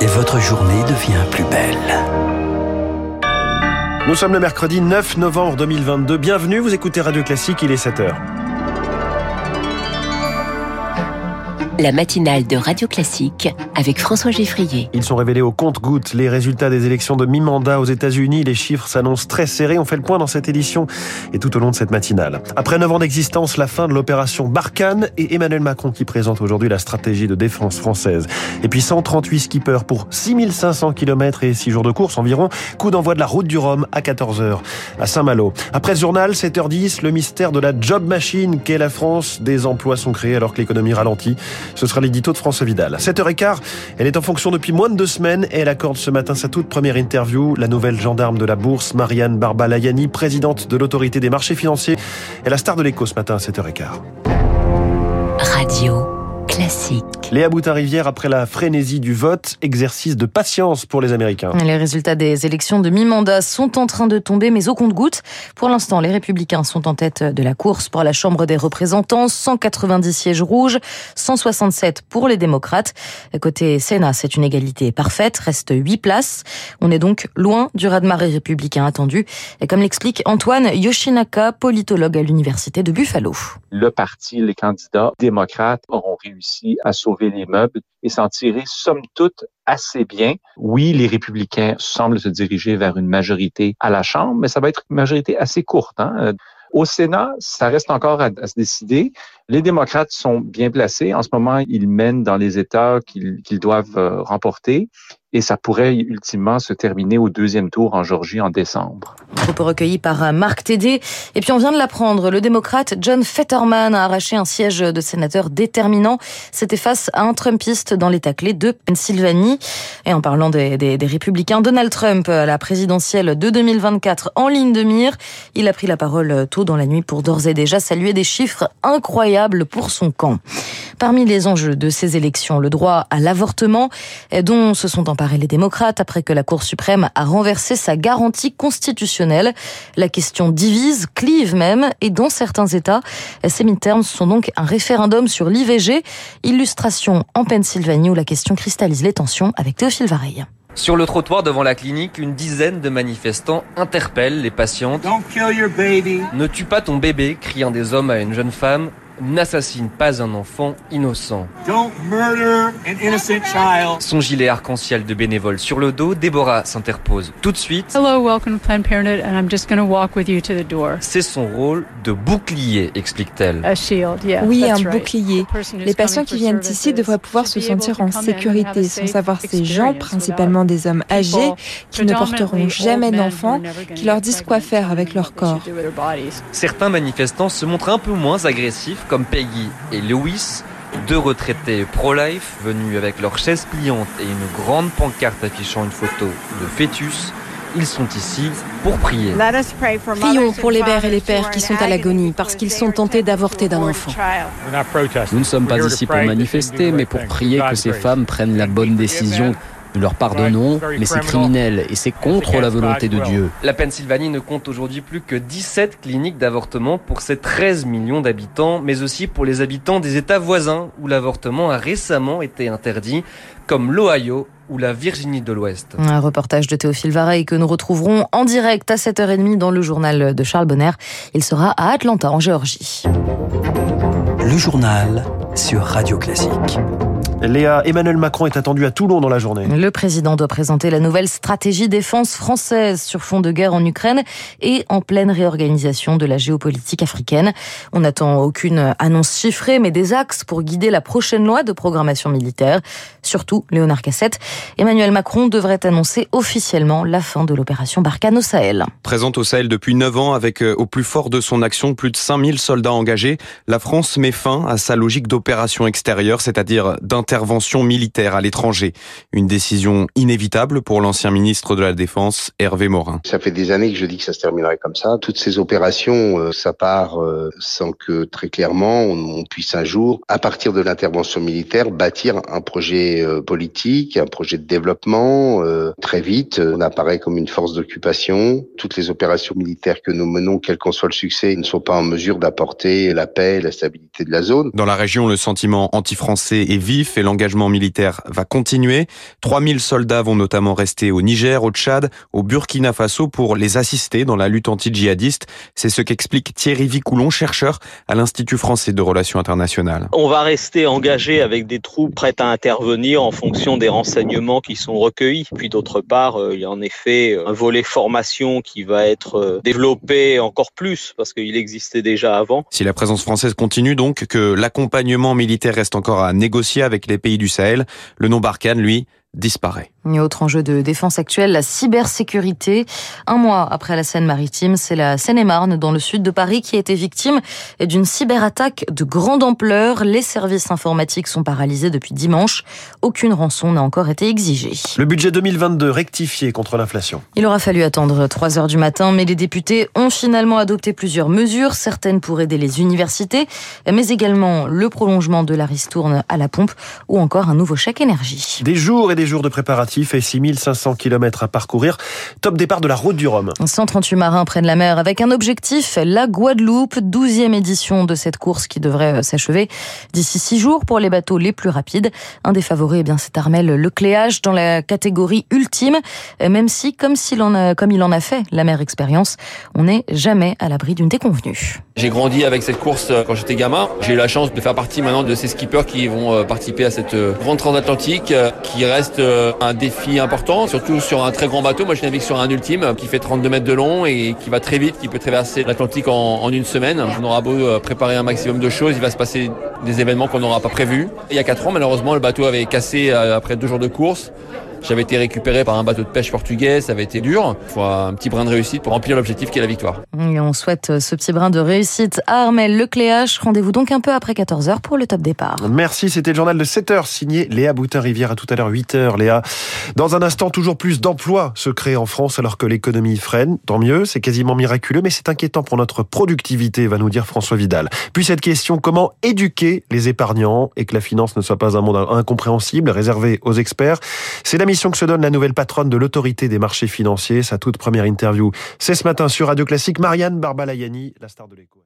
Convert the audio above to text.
Et votre journée devient plus belle. Nous sommes le mercredi 9 novembre 2022. Bienvenue, vous écoutez Radio Classique, il est 7h. La matinale de Radio Classique avec François Geffrier. Ils sont révélés au compte-gouttes les résultats des élections de mi-mandat aux États-Unis. Les chiffres s'annoncent très serrés. On fait le point dans cette édition et tout au long de cette matinale. Après 9 ans d'existence, la fin de l'opération Barkhane et Emmanuel Macron qui présente aujourd'hui la stratégie de défense française. Et puis 138 skippers pour 6500 km et 6 jours de course environ. Coup d'envoi de la route du Rhum à 14h à Saint-Malo. Après ce journal, 7h10, le mystère de la job machine qu'est la France. Des emplois sont créés alors que l'économie ralentit. Ce sera l'édito de François Vidal. 7h15, elle est en fonction depuis moins de deux semaines et elle accorde ce matin sa toute première interview. La nouvelle gendarme de la bourse, Marianne Barbalayani, présidente de l'autorité des marchés financiers, est la star de l'écho ce matin à 7h15. Radio classique. Léa Boutin-Rivière, après la frénésie du vote, exercice de patience pour les Américains. Les résultats des élections de mi-mandat sont en train de tomber, mais au compte-gouttes. Pour l'instant, les Républicains sont en tête de la course pour la Chambre des représentants. 190 sièges rouges, 167 pour les démocrates. Côté Sénat, c'est une égalité parfaite, reste 8 places. On est donc loin du raz-de-marée républicain attendu. Et comme l'explique Antoine Yoshinaka, politologue à l'Université de Buffalo. Le parti, les candidats démocrates auront réussi à sauver les meubles et s'en tirer, somme toute, assez bien. Oui, les républicains semblent se diriger vers une majorité à la Chambre, mais ça va être une majorité assez courte. Hein? Au Sénat, ça reste encore à, se décider. Les démocrates sont bien placés. En ce moment, ils mènent dans les États qu'ils qu'ils doivent euh, remporter et ça pourrait ultimement se terminer au deuxième tour en Georgie en décembre. Propos recueillis par Marc Tédé. Et puis on vient de l'apprendre, le démocrate John Fetterman a arraché un siège de sénateur déterminant. C'était face à un Trumpiste dans l'état clé de Pennsylvanie. Et en parlant des, des, des, républicains, Donald Trump à la présidentielle de 2024 en ligne de mire. Il a pris la parole tôt dans la nuit pour d'ores et déjà saluer des chiffres incroyables pour son camp. Parmi les enjeux de ces élections, le droit à l'avortement, dont se sont emparés les démocrates après que la Cour suprême a renversé sa garantie constitutionnelle. La question divise, clive même, et dans certains États, ces midterms sont donc un référendum sur l'IVG. Illustration en Pennsylvanie où la question cristallise les tensions avec Théophile Vareille. Sur le trottoir devant la clinique, une dizaine de manifestants interpellent les patientes. Ne tue pas ton bébé, crient un des hommes à une jeune femme n'assassine pas un enfant innocent. Son gilet arc-en-ciel de bénévole sur le dos, Déborah s'interpose tout de suite. C'est son rôle de bouclier, explique-t-elle. Oui, un bouclier. Les patients qui viennent ici devraient pouvoir se sentir en sécurité, sans avoir ces gens, principalement des hommes âgés, qui ne porteront jamais d'enfants, qui leur disent quoi faire avec leur corps. Certains manifestants se montrent un peu moins agressifs, comme Peggy et Lewis, deux retraités pro-life venus avec leur chaise pliante et une grande pancarte affichant une photo de fœtus. Ils sont ici pour prier. Prions pour les mères et les pères qui sont à l'agonie parce qu'ils sont tentés d'avorter d'un enfant. Nous ne sommes pas ici pour manifester, mais pour prier que ces femmes prennent la bonne décision nous leur pardonnons, mais c'est criminel et c'est contre la volonté de Dieu. La Pennsylvanie ne compte aujourd'hui plus que 17 cliniques d'avortement pour ses 13 millions d'habitants, mais aussi pour les habitants des États voisins où l'avortement a récemment été interdit, comme l'Ohio ou la Virginie de l'Ouest. Un reportage de Théophile Vareille que nous retrouverons en direct à 7h30 dans le journal de Charles Bonner. Il sera à Atlanta, en Géorgie. Le journal sur Radio Classique. Léa, Emmanuel Macron est attendu à Toulon dans la journée. Le président doit présenter la nouvelle stratégie défense française sur fond de guerre en Ukraine et en pleine réorganisation de la géopolitique africaine. On n'attend aucune annonce chiffrée, mais des axes pour guider la prochaine loi de programmation militaire. Surtout, Léonard Cassette, Emmanuel Macron devrait annoncer officiellement la fin de l'opération Barkhane au Sahel. Présente au Sahel depuis 9 ans avec au plus fort de son action plus de 5000 soldats engagés, la France met fin à sa logique d'opération extérieure, c'est-à-dire d'intervention intervention militaire à l'étranger. Une décision inévitable pour l'ancien ministre de la Défense, Hervé Morin. Ça fait des années que je dis que ça se terminerait comme ça. Toutes ces opérations, euh, ça part euh, sans que très clairement on, on, puisse un jour, à partir de l'intervention militaire, bâtir un projet euh, politique, un projet de développement. très vite, on apparaît comme une force d'occupation. Toutes les opérations militaires que nous menons, quel qu'en soit le succès, ne sont pas en mesure d'apporter la paix, la stabilité de la zone. Dans la région, le sentiment anti-français est vif et et l'engagement militaire va continuer. 3000 soldats vont notamment rester au Niger, au Tchad, au Burkina Faso pour les assister dans la lutte anti-djihadiste. C'est ce qu'explique Thierry Vicoulon, chercheur à l'Institut français de relations internationales. On va rester engagé avec des troupes prêtes à intervenir en fonction des renseignements qui sont recueillis. Puis d'autre part, euh, il y a en effet un volet formation qui va être euh, développé encore plus parce qu'il existait déjà avant. Si la présence française continue donc, que l'accompagnement militaire reste encore à négocier avec les pays du Sahel, le nom Barkhane, lui, disparaît. Et autre enjeu de défense actuelle, la cybersécurité. Un mois après la Seine-Maritime, c'est la Seine-et-Marne, dans le sud de Paris, qui a été victime d'une cyberattaque de grande ampleur. Les services informatiques sont paralysés depuis dimanche. Aucune rançon n'a encore été exigée. Le budget 2022 rectifié contre l'inflation. Il aura fallu attendre 3 heures du matin, mais les députés ont finalement adopté plusieurs mesures, certaines pour aider les universités, mais également le prolongement de la ristourne à la pompe ou encore un nouveau chèque énergie. Des jours et des jours de préparatifs et 6500 km à parcourir. Top départ de la route du Rhum. 138 marins prennent la mer avec un objectif, la Guadeloupe, 12e édition de cette course qui devrait euh, s'achever d'ici 6 jours pour les bateaux les plus rapides. Un des favoris, eh bien, c'est Armel Lecléage dans la catégorie ultime, euh, même si, comme, s'il en a, comme il en a fait la mer expérience, on n'est jamais à l'abri d'une déconvenue. J'ai grandi avec cette course euh, quand j'étais gamin. J'ai eu la chance de faire partie maintenant de ces skippers qui vont participer à cette grande transatlantique qui reste un défi important, surtout sur un très grand bateau. Moi, je navigue sur un ultime qui fait 32 mètres de long et qui va très vite, qui peut traverser l'Atlantique en, une semaine. On aura beau euh, préparer un maximum de choses, il va se passer des événements qu'on n'aura pas prévus. Il y a 4 ans, malheureusement, le bateau avait cassé euh, après deux jours de course. J'avais été récupéré par un bateau de pêche portugais, ça avait été dur. Il faut un petit brin de réussite pour remplir l'objectif qui est la victoire. Et on souhaite euh, ce petit brin de réussite à Armel Lecléache. Rendez-vous donc un peu après 14h pour le top départ. Merci, c'était le journal de 7h signé Léa Boutin-Rivière. À tout à l'heure 8h, Léa. Dans un instant, toujours plus d'emplois se créent en France alors que l'économie freine. Tant mieux, c'est quasiment miraculeux, mais c'est inquiétant pour notre productivité, va nous dire François Vidal. Puis cette question, comment éduquer les épargnants et que la finance ne soit pas un monde incompréhensible, réservé aux experts? C'est la mission que se donne la nouvelle patronne de l'autorité des marchés financiers. Sa toute première interview, c'est ce matin sur Radio Classique. Marianne Barbalayani, la star de l'écho.